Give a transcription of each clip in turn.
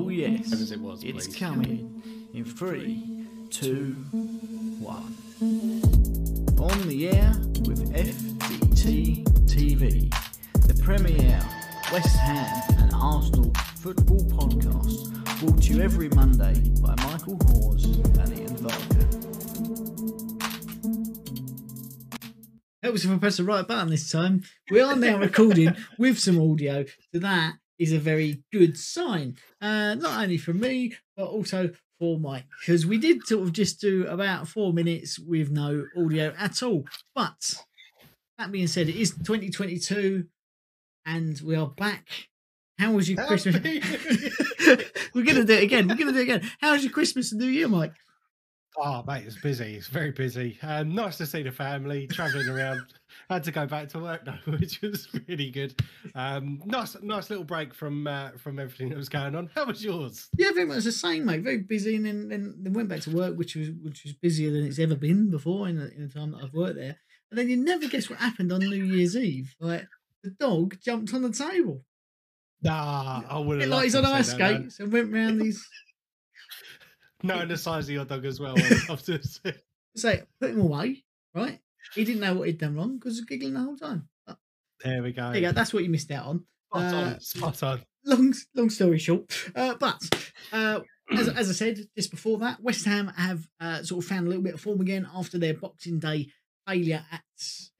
Oh yes, as it was, it's please. coming in three, two, one. On the air with FDT TV, the premier West Ham and Arsenal football podcast, brought to you every Monday by Michael Hawes and Ian Varker. Helps if I press the right button this time. We are now recording with some audio, To that is a very good sign. Uh, not only for me, but also for Mike, because we did sort of just do about four minutes with no audio at all. But that being said, it is 2022 and we are back. How was your Christmas? We're going to do it again. We're going to do it again. How was your Christmas and New Year, Mike? Oh, mate, it's busy. It's very busy. Um, nice to see the family traveling around. Had to go back to work though, which was really good. Um, nice, nice little break from uh, from everything that was going on. How was yours? Yeah, very much the same, mate. Very busy, and then, then, then went back to work, which was which was busier than it's ever been before in the, in the time that I've worked there. And then you never guess what happened on New Year's Eve. Like the dog jumped on the table. Nah, I would have. like he's on ice see that, man. skates and went round these. Knowing the size of your dog as well, I'd love to. Say, put him away, right? He didn't know what he'd done wrong because he was giggling the whole time. There we go. there you go. That's what you missed out on. Spot Uh, on. Spot on. long long story short, uh, but uh, as, as I said just before that, West Ham have uh, sort of found a little bit of form again after their Boxing Day failure at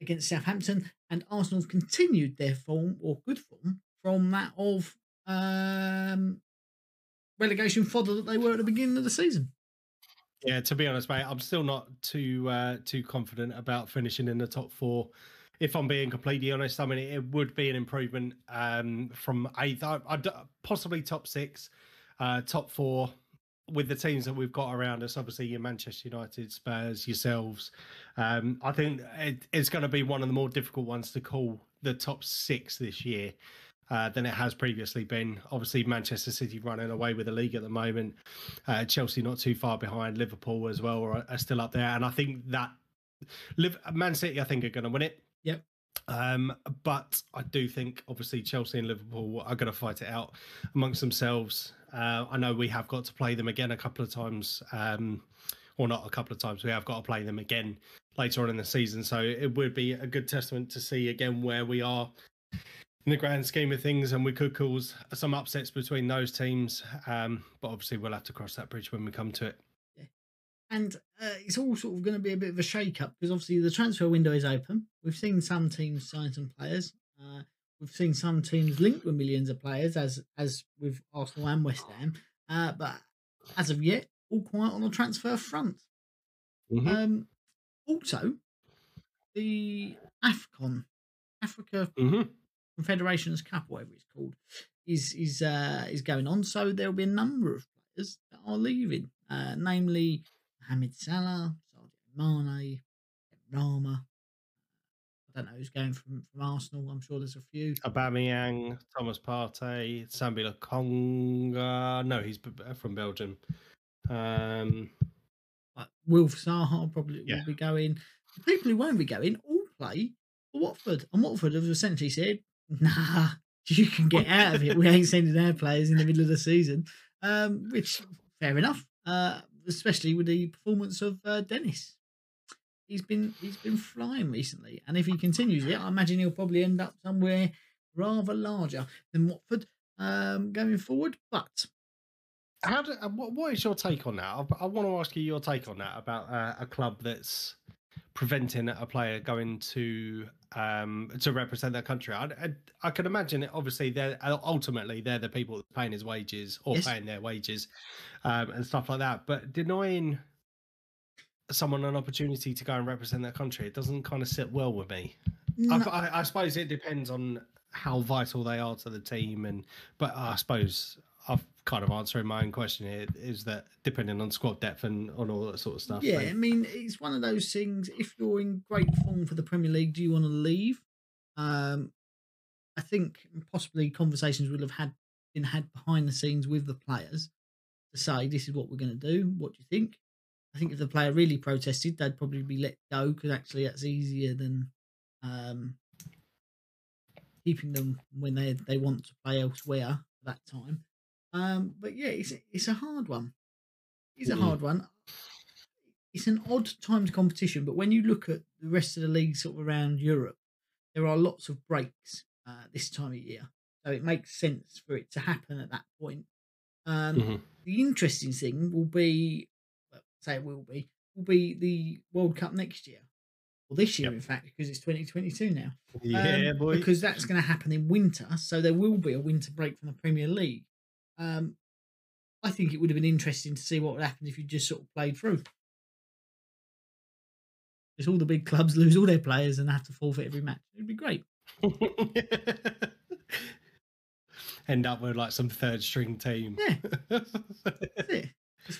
against Southampton, and Arsenal have continued their form or good form from that of um, relegation fodder that they were at the beginning of the season. Yeah, to be honest, mate, I'm still not too uh, too confident about finishing in the top four. If I'm being completely honest, I mean it would be an improvement um, from eighth, I, I'd, possibly top six, uh, top four, with the teams that we've got around us. Obviously, your Manchester United, Spurs, yourselves. Um, I think it, it's going to be one of the more difficult ones to call the top six this year. Uh, than it has previously been. Obviously, Manchester City running away with the league at the moment. Uh, Chelsea not too far behind. Liverpool as well are, are still up there, and I think that Liv- Man City, I think, are going to win it. Yep. Um, but I do think, obviously, Chelsea and Liverpool are going to fight it out amongst themselves. Uh, I know we have got to play them again a couple of times, um, or not a couple of times. We have got to play them again later on in the season, so it would be a good testament to see again where we are in the grand scheme of things, and we could cause some upsets between those teams. Um, but obviously, we'll have to cross that bridge when we come to it. And uh, it's all sort of going to be a bit of a shake up because obviously the transfer window is open. We've seen some teams sign some players. Uh, we've seen some teams linked with millions of players, as as with Arsenal and West Ham. Uh, but as of yet, all quiet on the transfer front. Mhm. Um, also, the AFCON, Africa Mhm. Confederations Cup, whatever it's called, is is uh, is going on. So there will be a number of players that are leaving, uh, namely Mohamed Salah, Sadio Mane, Rama. I don't know who's going from, from Arsenal. I'm sure there's a few. Aubameyang, Thomas Partey, Sambi Lokonga. No, he's from Belgium. Um, Like Wilf Zaha probably Yeah. will be going. The people who won't be going all play for Watford, and Watford have essentially said, "Nah, you can get out of it. We ain't sending our players in the middle of the season." Um, which fair enough, uh, especially with the performance of uh, Dennis. He's been he's been flying recently, and if he continues it, I imagine he'll probably end up somewhere rather larger than Watford um, going forward. But how do, uh, what, is your take on that? I, I want to ask you your take on that about uh, a club that's preventing a player going to um, to represent their country. I, I, I can imagine it. Obviously, they're uh, ultimately they're the people paying his wages or Yes. paying their wages um, and stuff like that. But denying someone an opportunity to go and represent their country, it doesn't kind of sit well with me. I, I, I suppose it depends on how vital they are to the team, and but I suppose I've kind of answering my own question here is that depending on squad depth and on all that sort of stuff. Yeah, they- I mean, it's one of those things. If you're in great form for the Premier League, do you want to leave? Um, I think possibly conversations will have had been had behind the scenes with the players to say this is what we're going to do. What do you think? I think if the player really protested, they'd probably be let go because actually that's easier than um, keeping them when they they want to play elsewhere at that time. Um, but yeah, it's it's a hard one. It's a Mm. hard one. It's an odd timed competition, but when you look at the rest of the leagues sort of around Europe, there are lots of breaks uh, this time of year, so it makes sense for it to happen at that point. Um, Mhm. The interesting thing will be, well, say it will be, will be the World Cup next year, or this year, Yep. in fact, because it's 2022 now. Yeah, Um, boy. Because that's going to happen in winter, so there will be a winter break from the Premier League. Um, I think it would have been interesting to see what would happen if you just sort of played through. Because all the big clubs lose all their players and have to forfeit every match. It'd be great. End up with like some third string team. Yeah, that's it.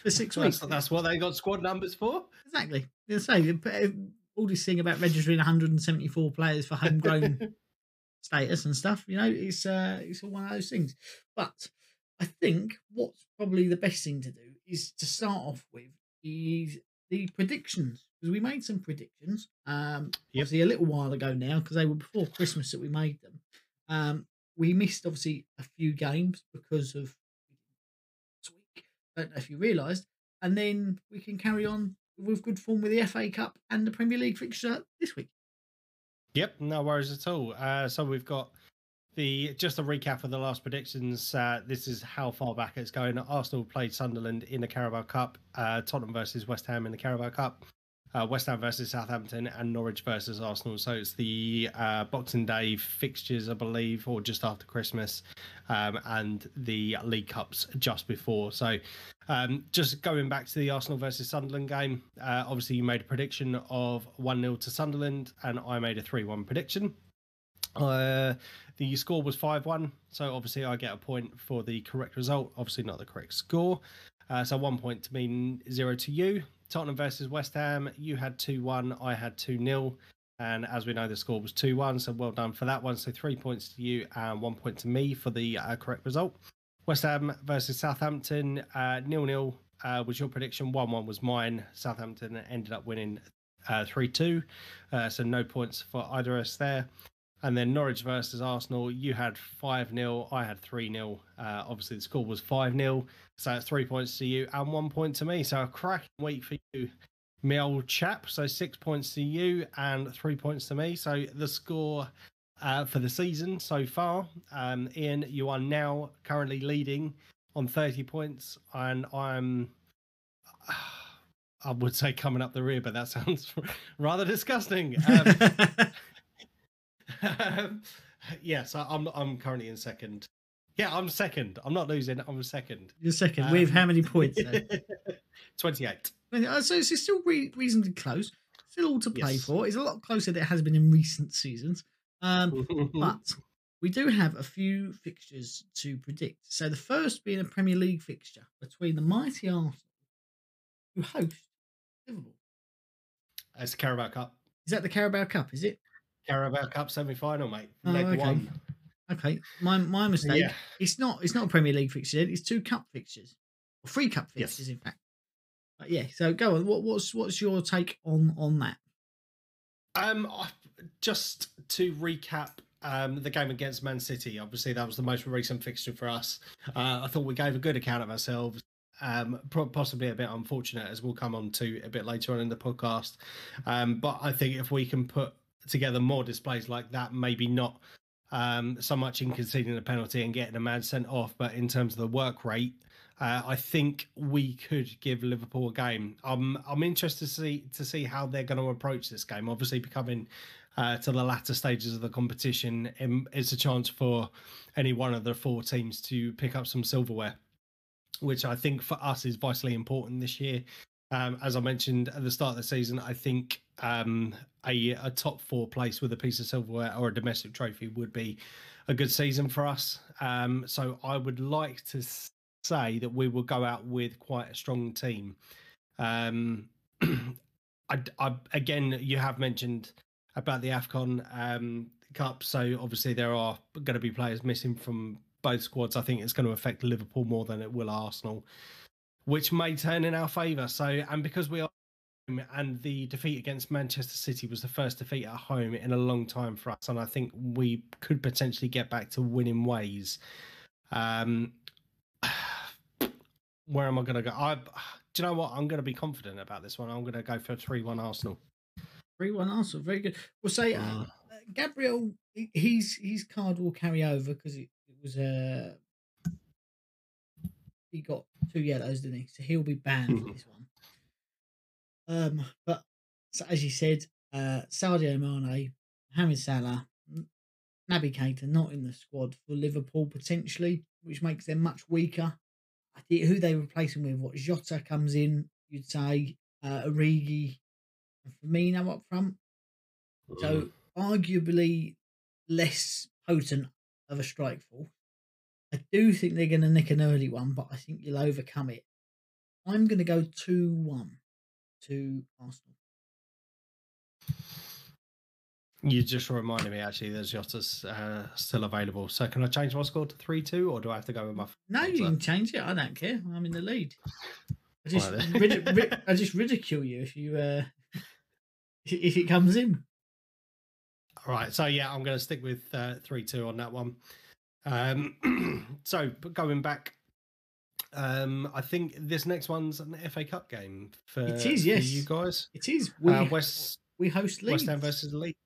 For six weeks. that's what they got squad numbers for. Exactly. They say all this thing about registering 174 players for homegrown status and stuff. You know, it's uh, it's all one of those things. But I think what's probably the best thing to do is to start off with is the predictions because we made some predictions. Um, Yep. obviously a little while ago now because they were before Christmas that we made them. Um, we missed obviously a few games because of last week. Don't know if you realised, and then we can carry on with good form with the FA Cup and the Premier League fixture this week. Yep, no worries at all. Uh, so we've got the just a recap of the last predictions. Uh, this is how far back it's going. Arsenal played Sunderland in the Carabao Cup. Uh, Tottenham versus West Ham in the Carabao Cup. Uh, West Ham versus Southampton and Norwich versus Arsenal. So it's the uh, Boxing Day fixtures, I believe, or just after Christmas, um, and the League Cups just before. So um, just going back to the Arsenal versus Sunderland game, uh, obviously you made a prediction of 1 0 to Sunderland, and I made a 3 1 prediction. Uh, the score was 5 1, so obviously I get a point for the correct result, obviously not the correct score. Uh, so one point to me, zero to you. Tottenham versus West Ham, you had 2 1, I had 2 0. And as we know, the score was 2 1, so well done for that one. So three points to you and one point to me for the uh, correct result. West Ham versus Southampton, uh, nil nil uh, was your prediction. One one was mine. Southampton ended up winning uh, three two, uh, so no points for either of us there. And then Norwich versus Arsenal, you had five 0 I had three 0 uh, Obviously, the score was five 0 so it's three points to you and one point to me. So a cracking week for you, me old chap. So six points to you and three points to me. So the score uh, for the season so far. Um, Ian, you are now currently leading on 30 points, and I'm, I would say coming up the rear, but that sounds rather disgusting. Um, yes, I- I'm I'm currently in second. Yeah, I'm second. I'm not losing. I'm second. You're second. with Um, how many points? 28. Uh, so it's still re- reasonably close. Still all to play Yes. for. It's a lot closer than it has been in recent seasons. Um, but we do have a few fixtures to predict. So the first being a Premier League fixture between the mighty Arsenal, who host Liverpool. it's the Carabao Cup. Is that the Carabao Cup? Is it? Carabao Cup semi final, mate. Oh, Leg okay. one. Okay, my my mistake. Yeah. It's not. It's not a Premier League fixture. It's two cup fixtures, or three cup Yes. fixtures, in fact. But yeah. So go on. What, what's what's your take on on that? Um, just to recap, um, the game against Man City. Obviously, that was the most recent fixture for us. Uh, I thought we gave a good account of ourselves. Um, possibly a bit unfortunate, as we'll come on to a bit later on in the podcast. Um, but I think if we can put together more displays like that, maybe not um, so much in conceding a penalty and getting a man sent off, but in terms of the work rate, uh, I think we could give Liverpool a game. I'm I'm interested to see to see how they're going to approach this game. Obviously, becoming uh, to the latter stages of the competition, um, it's a chance for any one of the four teams to pick up some silverware, which I think for us is vitally important this year. Um, as I mentioned at the start of the season, I think um, a, a top four place with a piece of silverware or a domestic trophy would be a good season for us. Um, so I would like to say that we will go out with quite a strong team. Um, I, I, again, you have mentioned about the AFCON um, Cup. So obviously there are going to be players missing from both squads. I think it's going to affect Liverpool more than it will Arsenal, which may turn in our favour. So, and because we are and the defeat against Manchester City was the first defeat at home in a long time for us, and I think we could potentially get back to winning ways. Um, where am I going to go? I, do you know what? I'm going to be confident about this one. I'm going to go for three one Arsenal. Three one Arsenal, very good. We'll say uh, Mm. Gabriel. he- He's his card will carry over because it, it was a. he got two yellows, didn't he? So he'll be banned for Mhm. this one. Um, but so as you said, uh, Sadio Mane, Mohamed Salah, Naby Keita not in the squad for Liverpool potentially, which makes them much weaker. I think who they replace him with? What Jota comes in? You'd say uh, Origi and Firmino up front. So arguably less potent of a strike force. I do think they're going to nick an early one, but I think you'll overcome it. I'm going to go 2 1 to Arsenal. You just reminded me actually. There's Jota's uh, still available. So can I change my score to three two, or do I have to go with my? No, you can change it. I don't care. I'm in the lead. I just, rid- rid- I just ridicule you if you uh, if it comes in. All right. So yeah, I'm going to stick with uh, three two on that one. Um, so but going back, um, I think this next one's an FA Cup game for, It is, yes. you guys. It is. We, Uh, West we host Leeds. West Ham versus Leeds.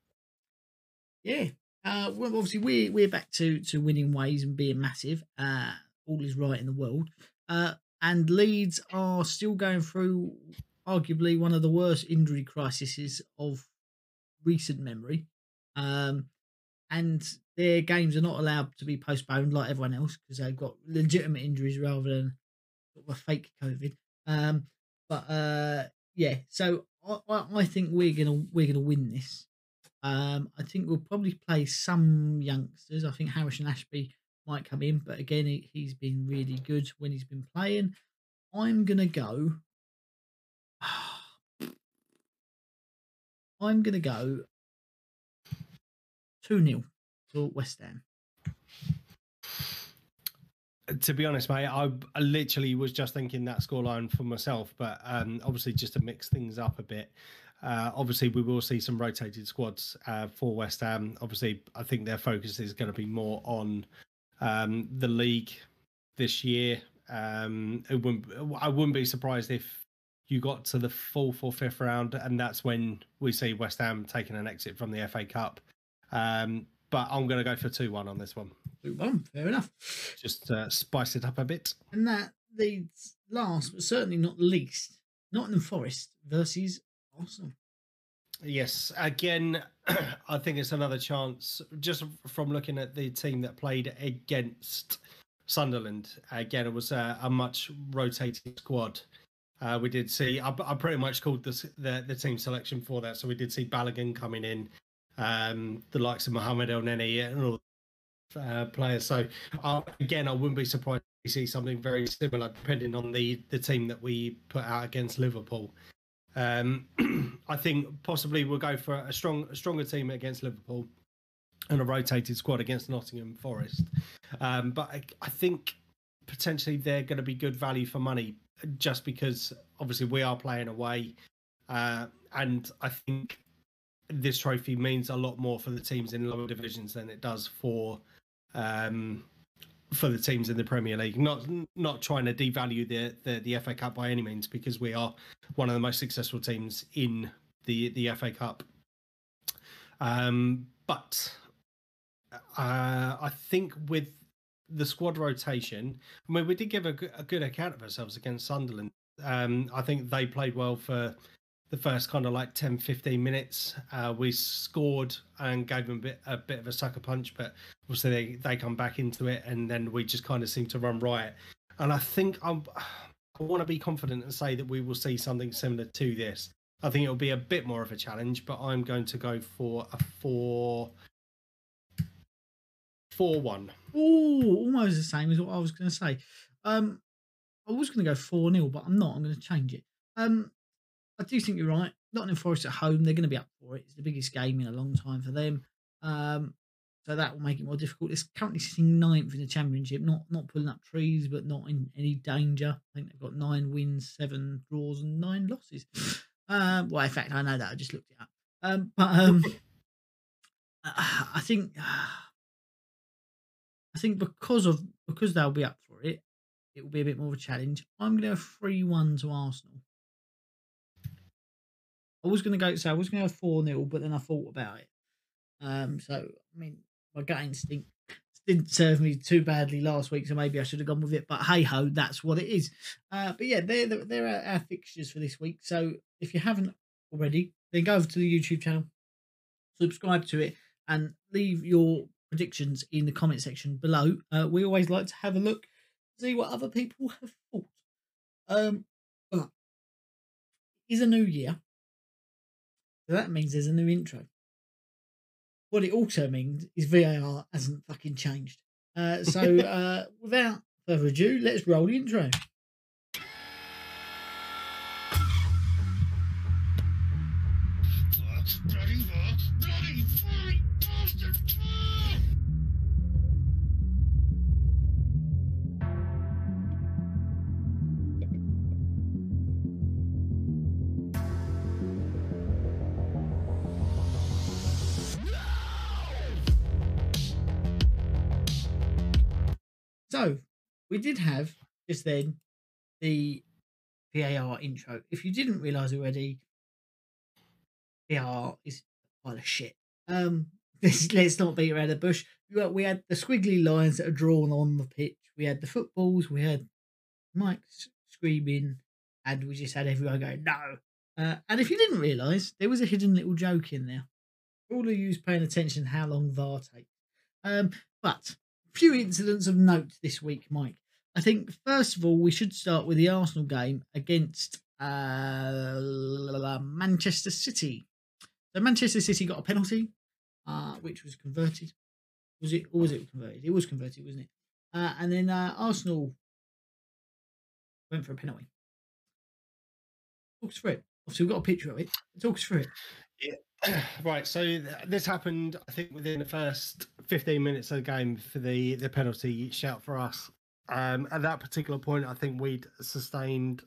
Yeah. Uh, well, obviously, we're, we're back to, to winning ways and being massive. Uh, all is right in the world. Uh, and Leeds are still going through arguably one of the worst injury crises of recent memory. Um, and their games are not allowed to be postponed like everyone else because they've got legitimate injuries rather than sort of a fake COVID. Um, but uh, yeah, so I, I, think we're gonna we're gonna win this. Um, I think we'll probably play some youngsters. I think Harrison Ashby might come in, but again, he, he's been really good when he's been playing. I'm gonna go. I'm gonna go two 0 to West Ham. To be honest, mate, I, I literally was just thinking that scoreline for myself, but um, obviously just to mix things up a bit. Uh, obviously, we will see some rotated squads uh, for West Ham. Obviously, I think their focus is going to be more on um, the league this year. Um, wouldn't, I wouldn't be surprised if you got to the fourth or fifth round, and that's when we see West Ham taking an exit from the FA Cup. Um, but I'm going to go for 2 1 on this one. Two one, fair enough. Just uh, spice it up a bit. And that leads last, but certainly not least, Nottingham Forest versus Arsenal. Yes, again, I think it's another chance. Just from looking at the team that played against Sunderland, again, it was a, a much rotating squad. Uh, we did see. I, I pretty much called this, the the team selection for that. So we did see Balogun coming in, um, the likes of Mohamed Elneny and all uh, players. So uh, again, I wouldn't be surprised to see something very similar, depending on the the team that we put out against Liverpool. Um, I think possibly we'll go for a strong, a stronger team against Liverpool and a rotated squad against Nottingham Forest. Um, but I, I think potentially they're going to be good value for money, just because obviously we are playing away, uh, and I think this trophy means a lot more for the teams in lower divisions than it does for um, for the teams in the Premier League. Not not trying to devalue the, the the FA Cup by any means, because we are one of the most successful teams in the the FA Cup. Um, but uh, I think with the squad rotation, I mean, we did give a, a good account of ourselves against Sunderland. Um, I think they played well for the first kind of like 10, 15 minutes. Uh, we scored and gave them a bit, a bit of a sucker punch, but obviously they, they come back into it and then we just kind of seem to run riot. And I think I'm, I want to be confident and say that we will see something similar to this. I think it'll be a bit more of a challenge, but I'm going to go for a four, four one. Oh, almost the same as what I was going to say. Um, I was going to go 4 0, but I'm not. I'm going to change it. Um, I do think you're right. Nottingham Forest at home, they're going to be up for it. It's the biggest game in a long time for them. Um, so that will make it more difficult. It's currently sitting ninth in the championship, not not pulling up trees, but not in any danger. I think they've got nine wins, seven draws, and nine losses. Um, well, in fact, I know that. I just looked it up. Um, but um, I think I think because of because they'll be up for it, it will be a bit more of a challenge. I'm going to go 3 1 to Arsenal. I was going to go, so I was going to go 4 0, but then I thought about it. Um, so, I mean, my gut instinct didn't serve me too badly last week, so maybe I should have gone with it. But hey ho, that's what it is. Uh, but yeah, there are they're our fixtures for this week. So if you haven't already, then go over to the YouTube channel, subscribe to it, and leave your predictions in the comment section below. Uh, we always like to have a look, see what other people have thought. Um, but it's a new year. So that means there's a new intro. What it also means is VAR hasn't fucking changed. Uh, so uh, without further ado, let's roll the intro. We did have just then the VAR intro. If you didn't realise already, VAR is a pile of shit. Um, let's, let's not beat around the bush. We had the squiggly lines that are drawn on the pitch. We had the footballs. We had Mike screaming, and we just had everyone going no. Uh, and if you didn't realise, there was a hidden little joke in there. All of you paying attention, how long VAR takes. Um, but few incidents of note this week, Mike. I think first of all we should start with the Arsenal game against uh, Manchester City. So Manchester City got a penalty, uh, which was converted. Was it? Or was it converted? It was converted, wasn't it? Uh, and then uh, Arsenal went for a penalty. Talk us through it. Obviously, we've got a picture of it. Talk us through it. Yeah. right, so th- this happened, I think, within the first 15 minutes of the game for the, the penalty shout for us. Um, at that particular point, I think we'd sustained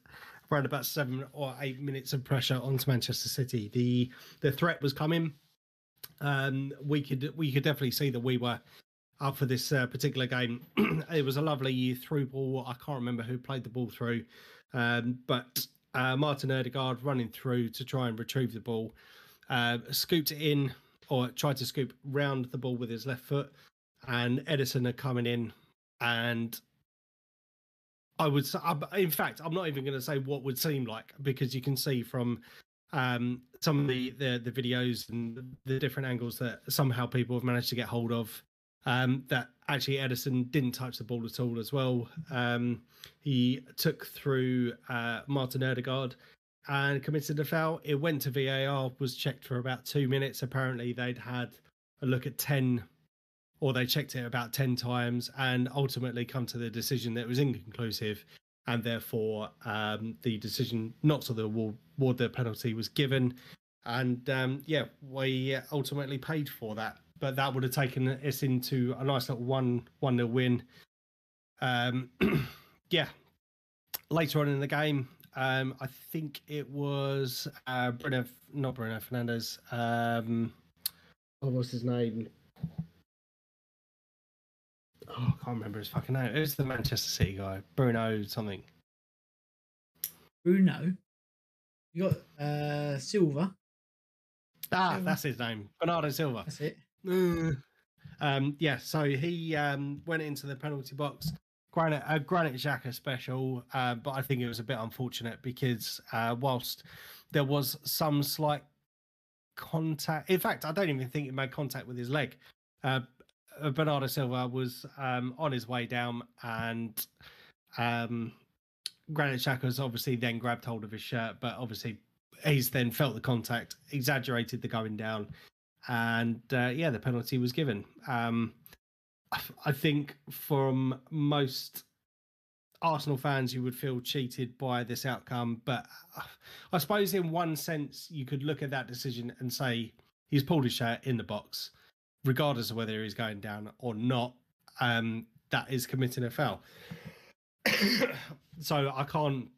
around about seven or eight minutes of pressure onto Manchester City. The the threat was coming. Um, we could we could definitely see that we were up for this uh, particular game. it was a lovely through ball. I can't remember who played the ball through, um, but uh, Martin Odegaard running through to try and retrieve the ball uh, scooped it in or tried to scoop round the ball with his left foot, and Ederson are coming in, and I would say, in fact, I'm not even going to say what would seem like because you can see from um, some of the, the, the videos and the different angles that somehow people have managed to get hold of. Um, that actually Ederson didn't touch the ball at all as well. Um, he took through uh, Martin Odegaard and committed a foul. It went to VAR, was checked for about two minutes. Apparently, they'd had a look at 10, or they checked it about 10 times, and ultimately come to the decision that it was inconclusive. And therefore, um, the decision not to award, award the penalty was given. And um, yeah, we ultimately paid for that. But that would have taken us into a nice little one one nil win. Um, yeah. Later on in the game, um, I think it was uh, Bruno, not Bruno Fernandes. Um, what was his name? Oh, I can't remember his fucking name. It was the Manchester City guy, Bruno something. Bruno. You got uh, Silva. Ah, Silva. that's his name, Bernardo Silva. That's it. um, yeah, so he um, went into the penalty box Granit, a Granit Xhaka special, uh, but I think it was a bit unfortunate because uh, whilst there was some slight contact, in fact, I don't even think he made contact with his leg. Uh, Bernardo Silva was um, on his way down, and um, Granit Xhaka's obviously then grabbed hold of his shirt, but obviously he's then felt the contact, exaggerated the going down, and uh, yeah, the penalty was given. Um, I think from most Arsenal fans, you would feel cheated by this outcome. But uh, I suppose, in one sense, you could look at that decision and say he's pulled his shirt in the box, regardless of whether he's going down or not. Um, that is committing a foul. so I can't,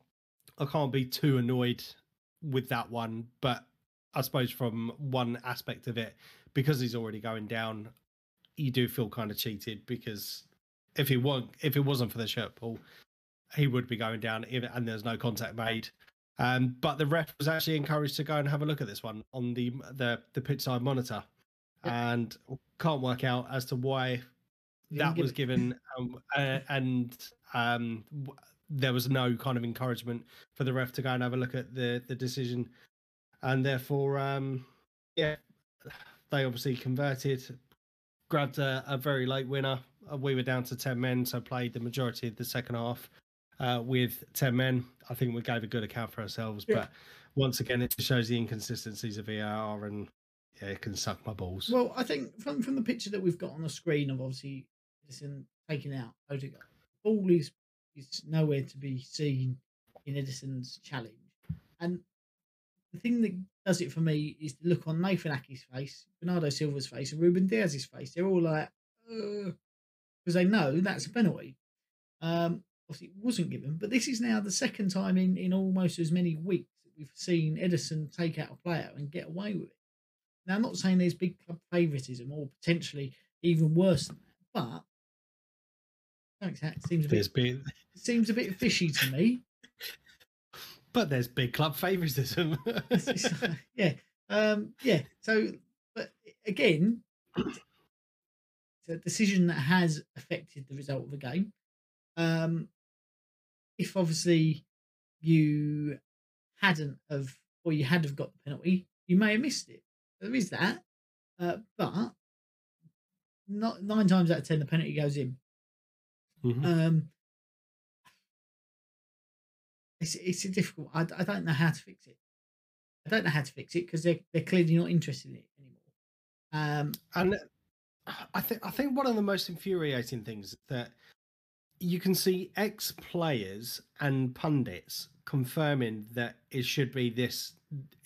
I can't be too annoyed with that one. But I suppose from one aspect of it, because he's already going down, you do feel kind of cheated because if he was if it wasn't for the shirt pull, he would be going down, and there's no contact made. Um, but the ref was actually encouraged to go and have a look at this one on the the, the pit side monitor. And can't work out as to why that was given, um, uh, and um, w- there was no kind of encouragement for the ref to go and have a look at the the decision, and therefore, um, yeah, they obviously converted, grabbed a, a very late winner. Uh, We were down to ten men, so played the majority of the second half uh, with ten men. I think we gave a good account for ourselves, Yeah. but once again, it just shows the inconsistencies of VAR, and yeah, it can suck my balls. Well, I think from from the picture that we've got on the screen of obviously Ederson taking out Odegaard, ball is is nowhere to be seen in Ederson's challenge, and the thing that does it for me is the look on Nathan Aké's face, Bernardo Silva's face, and Ruben Dias's face. They're all like, because they know that's a penalty. Um, obviously, it wasn't given, but this is now the second time in in almost as many weeks that we've seen Edison take out a player and get away with it. Now, I'm not saying there's big club favouritism or potentially even worse than that, but that seems a bit big, seems a bit fishy to me. but there's big club favouritism. Like, yeah, um, yeah. So, but again, it's a decision that has affected the result of the game. Um, if obviously you hadn't have, or you had have got the penalty, you may have missed it. There is that, uh, but not nine times out of ten the penalty goes in. Mhm. Um, it's it's a difficult. I, I don't know how to fix it. I don't know how to fix it because they're they're clearly not interested in it anymore. Um, And uh, I think I think one of the most infuriating things is that you can see ex players and pundits confirming that it should be this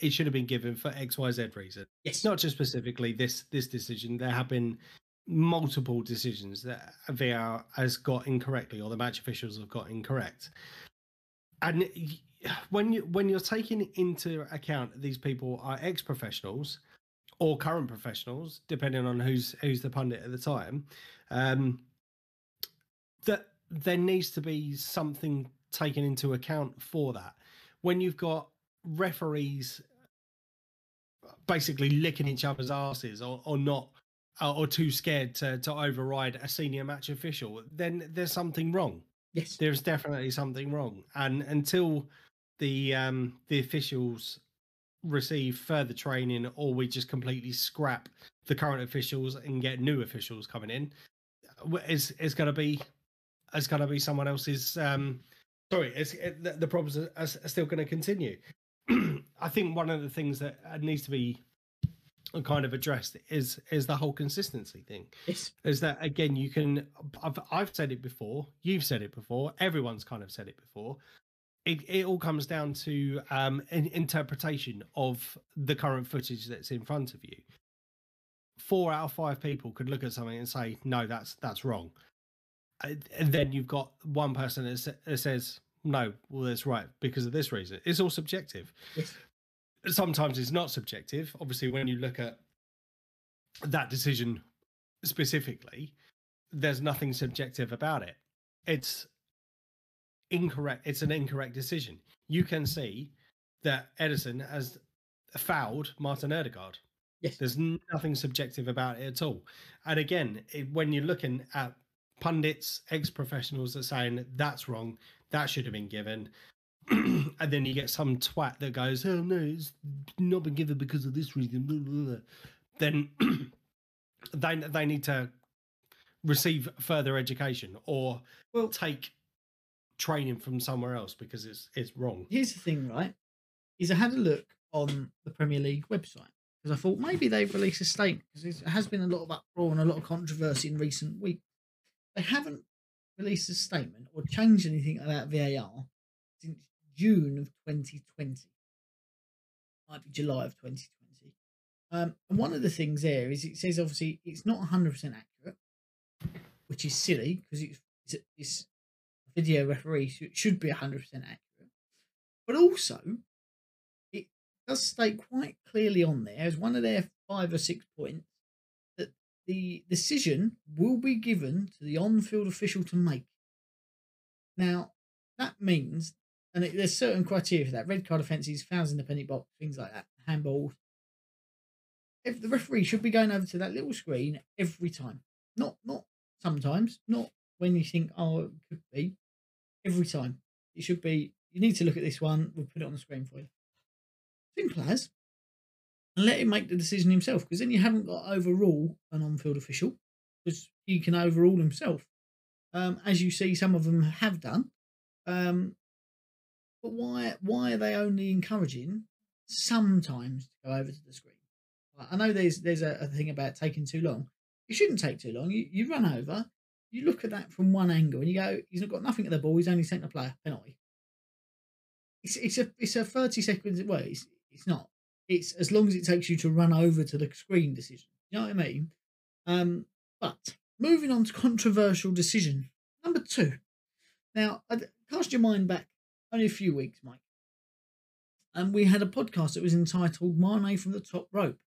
it should have been given for XYZ reason. yes, It's not just specifically this this decision. There have been multiple decisions that VR has got incorrectly or the match officials have got incorrect. And when you when you're taking into account these people are ex professionals or current professionals, depending on who's who's the pundit at the time, um, that there needs to be something taken into account for that. When you've got referees basically licking each other's asses or, or not uh, or too scared to, to override a senior match official, then there's something wrong. yes, There's definitely something wrong. And until the um, the officials receive further training or we just completely scrap the current officials and get new officials coming in, is is going to be is going to be someone else's um sorry it's it, the, the problems are, are still going to continue i think one of the things that uh, needs to be kind of addressed is is the whole consistency thing. Yes, is that again you can I've, I've said it before you've said it before everyone's kind of said it before. It, it all comes down to um an interpretation of the current footage that's in front of you. Four out of five people could look at something and say no that's that's wrong. And then you've got one person that, that says no well that's right because of this reason. It's all subjective. Yes, sometimes it's not subjective. Obviously, when you look at that decision specifically, there's nothing subjective about it. It's incorrect. It's an incorrect decision. You can see that Ederson has fouled Martin Odegaard. yes. There's nothing subjective about it at all. And again, it, when you're looking at pundits, ex professionals that are saying that's wrong, that should have been given. and then you get some twat that goes, oh no, it's not been given because of this reason. blah, blah, blah." Then they, they need to receive further education or Well, take training from somewhere else because it's it's wrong. here's the thing, right? Is I had a look on the Premier League website because I thought maybe they've released a statement because there has been a lot of uproar and a lot of controversy in recent weeks. They haven't released a statement or changed anything about VAR since June of 2020. Might be July of 2020. Um, and one of the things there is it says obviously it's not 100% accurate, which is silly because it's, it's, a video referee, so it should be 100% accurate. But also, it does state quite clearly on there as one of their five or six points that the decision will be given to the on field official to make. Now, that means, and it, there's certain criteria for that: red card offences, fouls in the penalty box, things like that, handball. If the referee should be going over to that little screen every time, not not sometimes, not when you think, oh, it could be. Every time, it should be. You need to look at this one. We'll put it on the screen for you. Simple as, and let him make the decision himself, because then you haven't got overrule an on-field official, because he can overrule himself. Um, as you see, some of them have done. Um, but why why are they only encouraging sometimes to go over to the screen? I know there's there's a, a thing about taking too long. It shouldn't take too long. You you run over, you look at that from one angle, and you go, he's not got nothing at the ball. He's only sent a player penalty. It's it's a it's a thirty seconds. Well, it's it's not. It's as long as it takes you to run over to the screen decision. You know what I mean? Um, but moving on to controversial decision number two. Now, cast your mind back only a few weeks, Mike, and we had a podcast that was entitled "Mane from the Top Rope."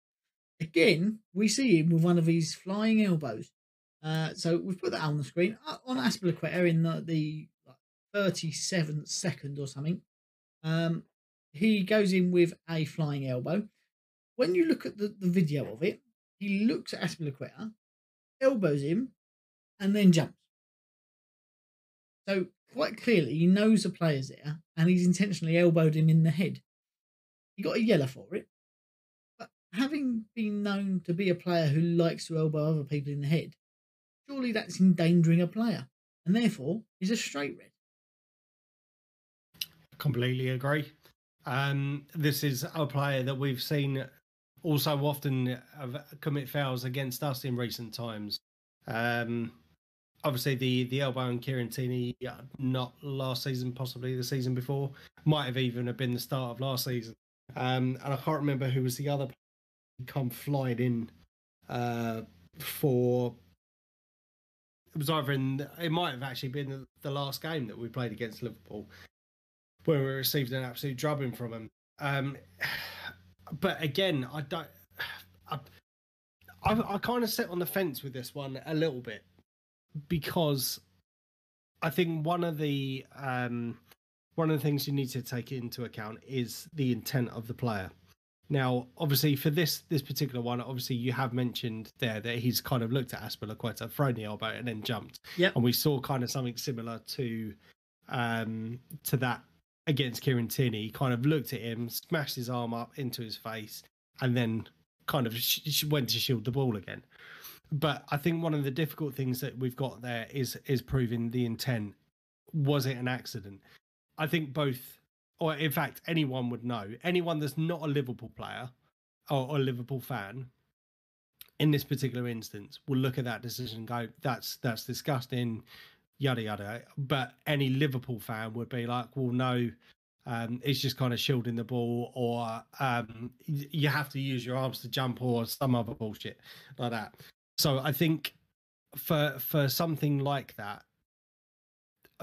Again, we see him with one of his flying elbows. Uh, so we've put that on the screen uh, on Azpilicueta in the, the 37th second or something. Um, he goes in with a flying elbow. When you look at the, the video of it, he looks at Azpilicueta, elbows him, and then jumps. So quite clearly, he knows the player's there, and he's intentionally elbowed him in the head. He got a yellow for it, but having been known to be a player who likes to elbow other people in the head, surely that's endangering a player, and therefore is a straight red. Completely agree. Um, this is a player that we've seen also often commit fouls against us in recent times. Um, obviously, the the elbow and Kieran Tierney, not last season, possibly the season before, might have even have been the start of last season. Um, and I can't remember who was the other come flying in uh, for. It was either in. It might have actually been the, the last game that we played against Liverpool where we received an absolute drubbing from him. Um, but again, I don't. I, I, I kind of sit on the fence with this one a little bit because I think one of the um, one of the things you need to take into account is the intent of the player. Now, obviously, for this this particular one, obviously you have mentioned there that he's kind of looked at Azpilicueta, thrown the elbow, and then jumped. Yeah, and we saw kind of something similar to um to that against Kieran Tierney, He kind of looked at him, smashed his arm up into his face, and then kind of sh- went to shield the ball again. But I think one of the difficult things that we've got there is is proving the intent. Was it an accident? I think both, or in fact, anyone would know. Anyone that's not a Liverpool player or a Liverpool fan, in this particular instance, will look at that decision and go, "That's that's disgusting yada yada. But any Liverpool fan would be like, well, no, um, it's just kind of shielding the ball, or um, you have to use your arms to jump, or some other bullshit like that. So I think for for something like that,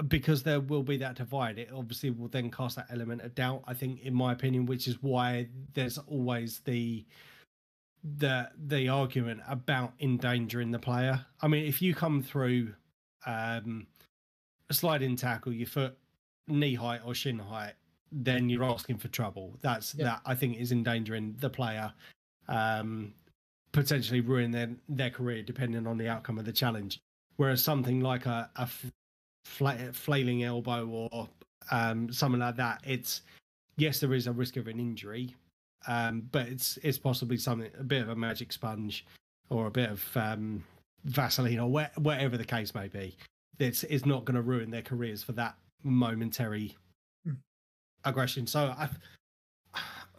because there will be that divide, it obviously will then cast that element of doubt. I think, in my opinion, which is why there's always the the the argument about endangering the player. I mean, if you come through um, a sliding tackle, your foot knee height or shin height, then you're asking for trouble. That's yeah. that I think is endangering the player, um, potentially ruin their their career depending on the outcome of the challenge. Whereas something like a, a flailing elbow or um, something like that, it's yes, there is a risk of an injury, um, but it's it's possibly something a bit of a magic sponge or a bit of um, Vaseline or wh- whatever the case may be. It's, it's not going to ruin their careers for that momentary hmm. aggression. So I,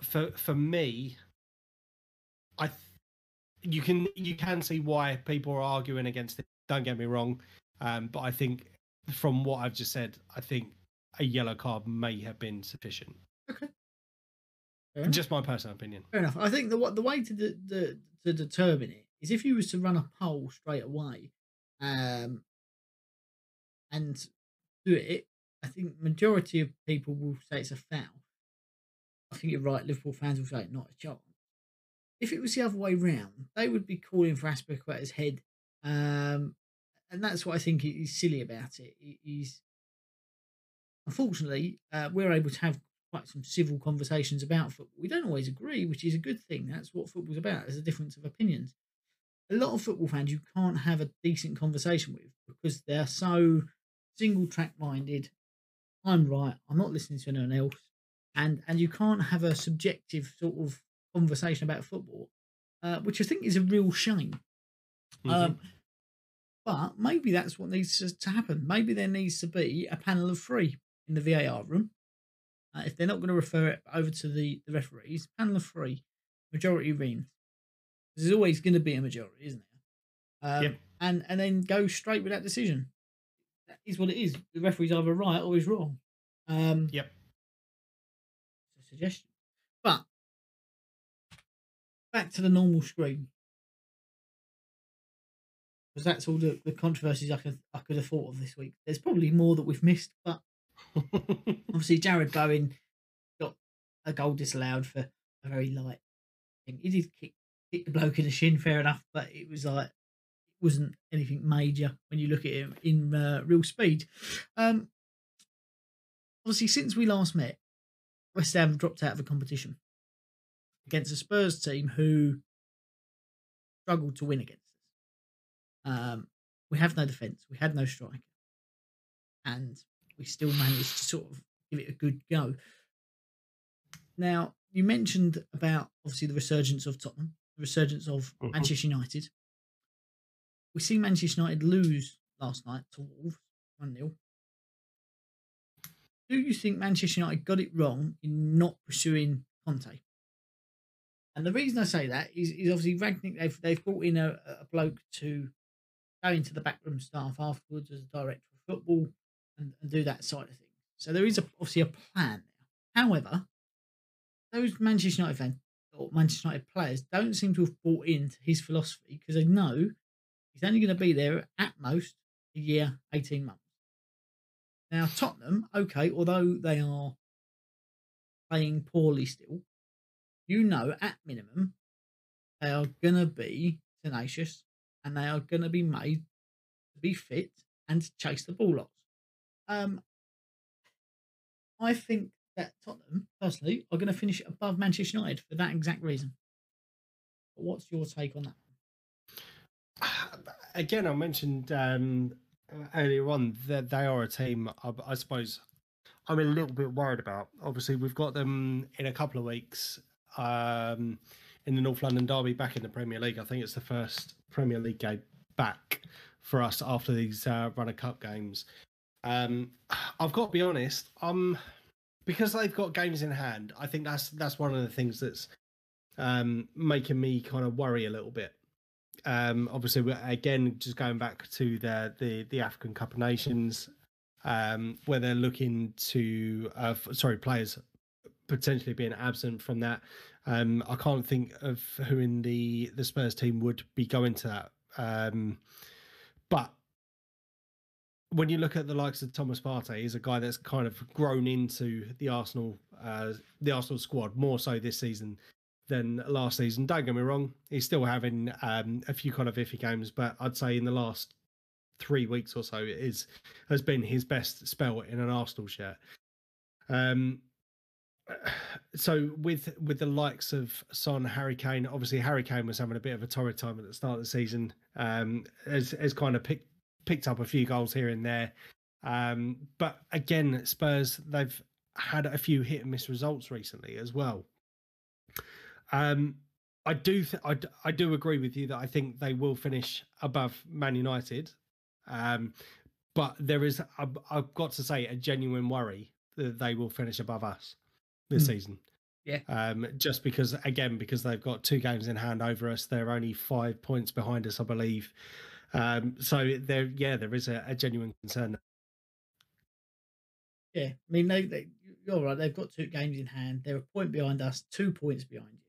for for me, I you can you can see why people are arguing against it. Don't get me wrong, um, but I think from what I've just said, I think a yellow card may have been sufficient. Okay. Just my personal opinion. Fair enough. I think the the way to the, the to determine it is if you was to run a poll straight away, um, and do it, I think majority of people will say it's a foul. I think you're right. Liverpool fans will say not a chance. If it was the other way round, they would be calling for Azpilicueta's head, um, and that's what I think is silly about it. He's unfortunately, uh, we're able to have quite some civil conversations about football. We don't always agree, which is a good thing. That's what football's about. There's a difference of opinions. A lot of football fans you can't have a decent conversation with because they're so single track minded. I'm right. I'm not listening to anyone else, and and you can't have a subjective sort of conversation about football, uh, which I think is a real shame. Mhm. Um, but maybe that's what needs to, to happen. Maybe there needs to be a panel of three in the VAR room. Uh, if they're not going to refer it over to the, the referees, panel of three, majority wins. There's always going to be a majority, isn't there? Um, Yep. And and then go straight with that decision. That is what it is. The referee's either right or he's wrong. Um, Yep. it's a suggestion. Back to the normal screen. Because that's all the, the controversies I could I could have thought of this week. There's probably more that we've missed, but obviously Jarrod Bowen got a goal disallowed for a very light thing. He did kick kick the bloke in the shin, fair enough, but it was like it wasn't anything major when you look at him in uh, real speed. Um, obviously, since we last met, West Ham dropped out of the competition against a Spurs team who struggled to win against us. Um, we have no defence, we had no striker, and we still managed to sort of give it a good go. Now, you mentioned about obviously the resurgence of Tottenham, the resurgence of Mhm. Manchester United. We see Manchester United lose last night to Wolves 1 0. Do you think Manchester United got it wrong in not pursuing Conte? And the reason I say that is, is obviously Rangnick, they've, they've brought in a, a bloke to go into the backroom staff afterwards as a director of football and, and do that side of things. So there is a, obviously a plan. However, those Manchester United fans or Manchester United players don't seem to have bought into his philosophy because they know he's only going to be there at most a year, 18 months. Now, Tottenham, okay, although they are playing poorly still, you know, at minimum, they are going to be tenacious and they are going to be made to be fit and to chase the ball lots. Um, I think that Tottenham, personally, are going to finish above Manchester United for that exact reason. But what's your take on that? Again, I mentioned um, earlier on that they are a team. I, I suppose I'm a little bit worried about. Obviously, we've got them in a couple of weeks um, in the North London Derby back in the Premier League. I think it's the first Premier League game back for us after these uh, Runner Cup games. Um, I've got to be honest. Um, because they've got games in hand. I think that's that's one of the things that's um, making me kind of worry a little bit. Um, obviously, again, just going back to the the, the African Cup of Nations, um, where they're looking to, uh, sorry, players potentially being absent from that. Um, I can't think of who in the the Spurs team would be going to that. Um, but when you look at the likes of Thomas Partey, he's a guy that's kind of grown into the Arsenal uh, the Arsenal squad more so this season than last season. Don't get me wrong, he's still having um, a few kind of iffy games, but I'd say in the last three weeks or so, it is has been his best spell in an Arsenal shirt. Um, so with with the likes of Son, Harry Kane, obviously Harry Kane was having a bit of a torrid time at the start of the season. Um, has has kind of picked picked up a few goals here and there. Um, but again, Spurs they've had a few hit and miss results recently as well. Um, I do th- I, d- I do agree with you that I think they will finish above Man United. Um, but there is I've, I've got to say a genuine worry that they will finish above us this Hmm. season. Yeah. Um, just because again because they've got two games in hand over us, they're only five points behind us, I believe. Um, so there, yeah, there is a, a genuine concern. Yeah, I mean, they, they, you're right. They've got two games in hand. They're a point behind us, two points behind you.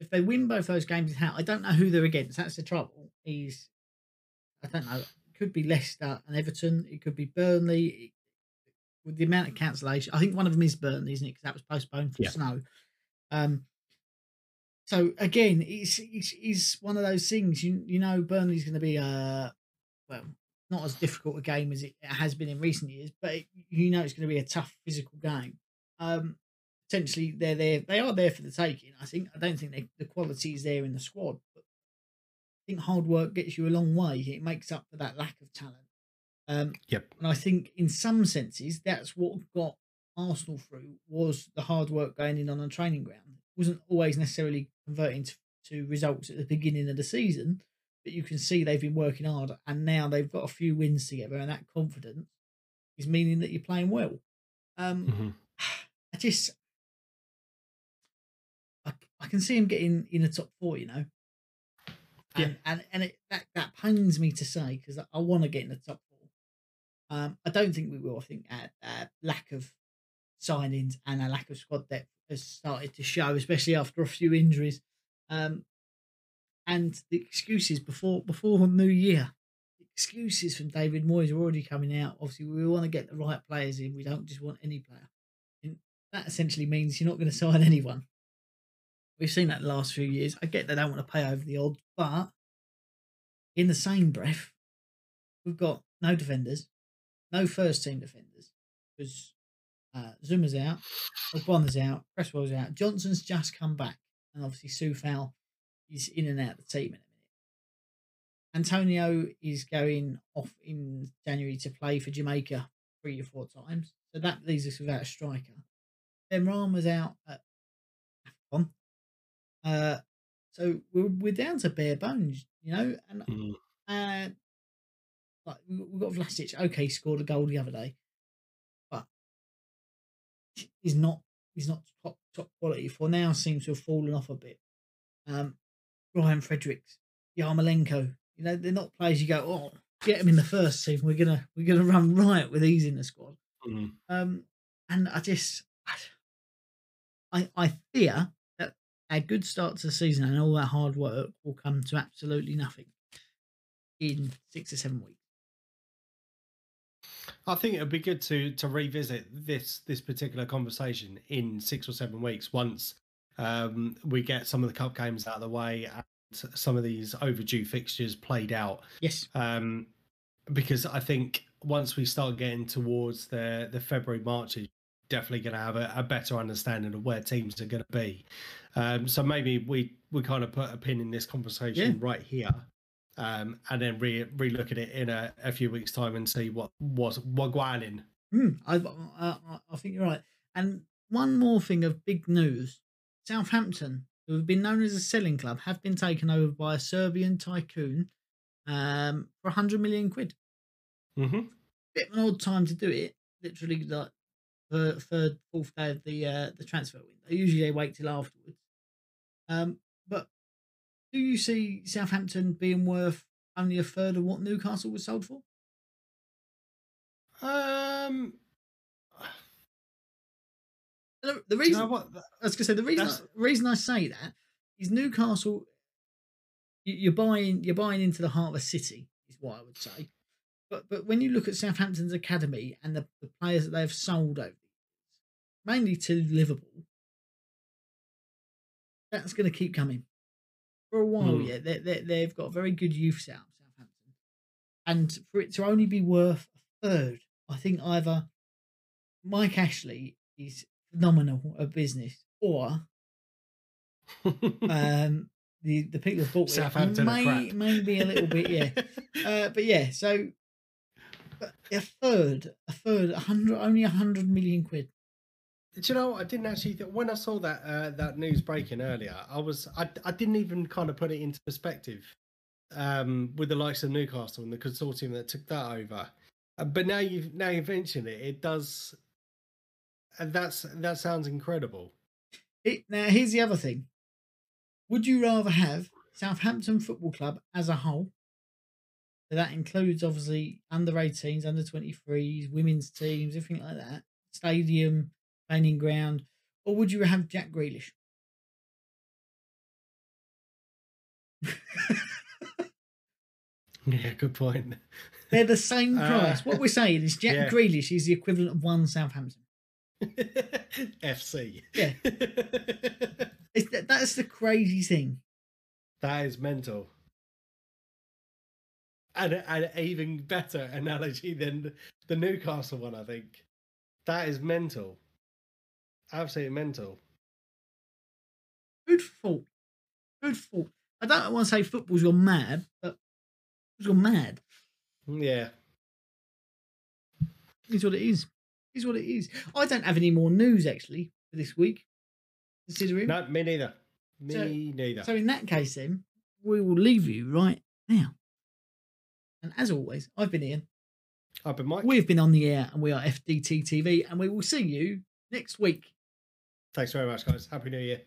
If they win both those games in hand, I don't know who they're against. That's the trouble. Is I don't know. It could be Leicester and Everton. It could be Burnley. It, with the amount of cancellation, I think one of them is Burnley, isn't it? Because that was postponed for Yeah. snow. Um. So again, it's, it's it's one of those things. You you know, Burnley's going to be uh, well, not as difficult a game as it has been in recent years, but it, you know it's going to be a tough physical game. Um, potentially they're there, they are there for the taking. I think I don't think they, the quality is there in the squad, but I think hard work gets you a long way. It makes up for that lack of talent. Um, Yep. and I think in some senses that's what got Arsenal through was the hard work going in on a training ground. It wasn't always necessarily converting to, to results at the beginning of the season, but you can see they've been working hard and now they've got a few wins together and that confidence is meaning that you're playing well. Um, Mhm. I just I, I can see him getting in the top four, you know. Yeah. And and, and it, that that pains me to say because I, I want to get in the top. Um, I don't think we will. I think lack of signings and a lack of squad depth has started to show, especially after a few injuries. Um, and the excuses before before New Year, excuses from David Moyes are already coming out. Obviously, we want to get the right players in. We don't just want any player. And that essentially means you're not going to sign anyone. We've seen that the last few years. I get they don't want to pay over the odds, but in the same breath, we've got no defenders, no first team defenders because uh, Zouma's out, Ogbonna's out, Cresswell's out, Johnson's just come back, and obviously Sufal is in and out of the team in a minute. Antonio is going off in January to play for Jamaica three or four times, so that leaves us without a striker. Benrahma was out at AFCON. Uh, so we're, we're down to bare bones, you know, and Mhm. uh, like we- we've got Vlasic. Okay, scored a goal the other day, but he's not he's not top top quality. For now, seems to have fallen off a bit. Um, Ryan Fredericks, Yarmolenko, you know, they're not players you go, oh, get them in the first team. We're gonna we're gonna run riot with these in the squad. Mhm. Um, and I just, I, I fear that a good start to the season and all that hard work will come to absolutely nothing in six or seven weeks. I think it would be good to to revisit this this particular conversation in six or seven weeks once um, we get some of the cup games out of the way and some of these overdue fixtures played out. Yes. Um, because I think once we start getting towards the the February March, you're definitely going to have a, a better understanding of where teams are going to be. Um, so maybe we we kind of put a pin in this conversation right here, um, and then re re look at it in a, a few weeks' time and see what was what going in. Mm, I, I, I- I think you're right. And one more thing of big news Southampton, who have been known as a selling club, have been taken over by a Serbian tycoon um, for 100 million quid. Mm-hmm. bit of an odd time to do it. Literally, like the third, fourth day of the uh, the transfer window. Usually, they wait till afterwards. Um, but do you see Southampton being worth only a third of what Newcastle was sold for? Um, The, the do you know reason what? I was to say the reason I, reason I say that is Newcastle. you- You're buying you're buying into the heart of a city is what I would say, but but when you look at Southampton's academy and the, the players that they've sold over, mainly to Liverpool, that's going to keep coming for a while. Hmm. Yeah, they, they they've got very good youth out Southampton, and for it to only be worth a third, I think either Mike Ashley is phenomenal at business, or um, the the people that bought Southampton may crap. maybe a little bit, yeah. Uh, but yeah, so but a third, a third, a hundred, only a hundred million quid. You know? I didn't actually. When I saw that uh, that news breaking earlier, I was I, I didn't even kind of put it into perspective um, with the likes of Newcastle and the consortium that took that over. Uh, but now you've now you've mentioned it, it does. And that's that sounds incredible. It, now, here's the other thing: Would you rather have Southampton Football Club as a whole? So that includes obviously under 18s, under 23s, women's teams, everything like that, stadium, training ground, or would you have Jack Grealish? Yeah, good point. They're the same Uh, price. what we're saying is Jack yeah. Grealish is the equivalent of one Southampton. FC. Yeah. That, that's the crazy thing. that is mental. And an even better analogy than the Newcastle one. I think that is mental, absolutely mental. Good fault. Good fault. I don't want to say football's gone mad, but it's gone mad. Mm, yeah, Is what it is. Is what it is. I don't have any more news actually for this week. Considering. no, me neither. Me So- neither. So in that case, then we will leave you right now. And as always, I've been Ian. I've been Mike. We've been on the air, and we are FDT TV, and we will see you next week. Thanks very much, guys. Happy New Year.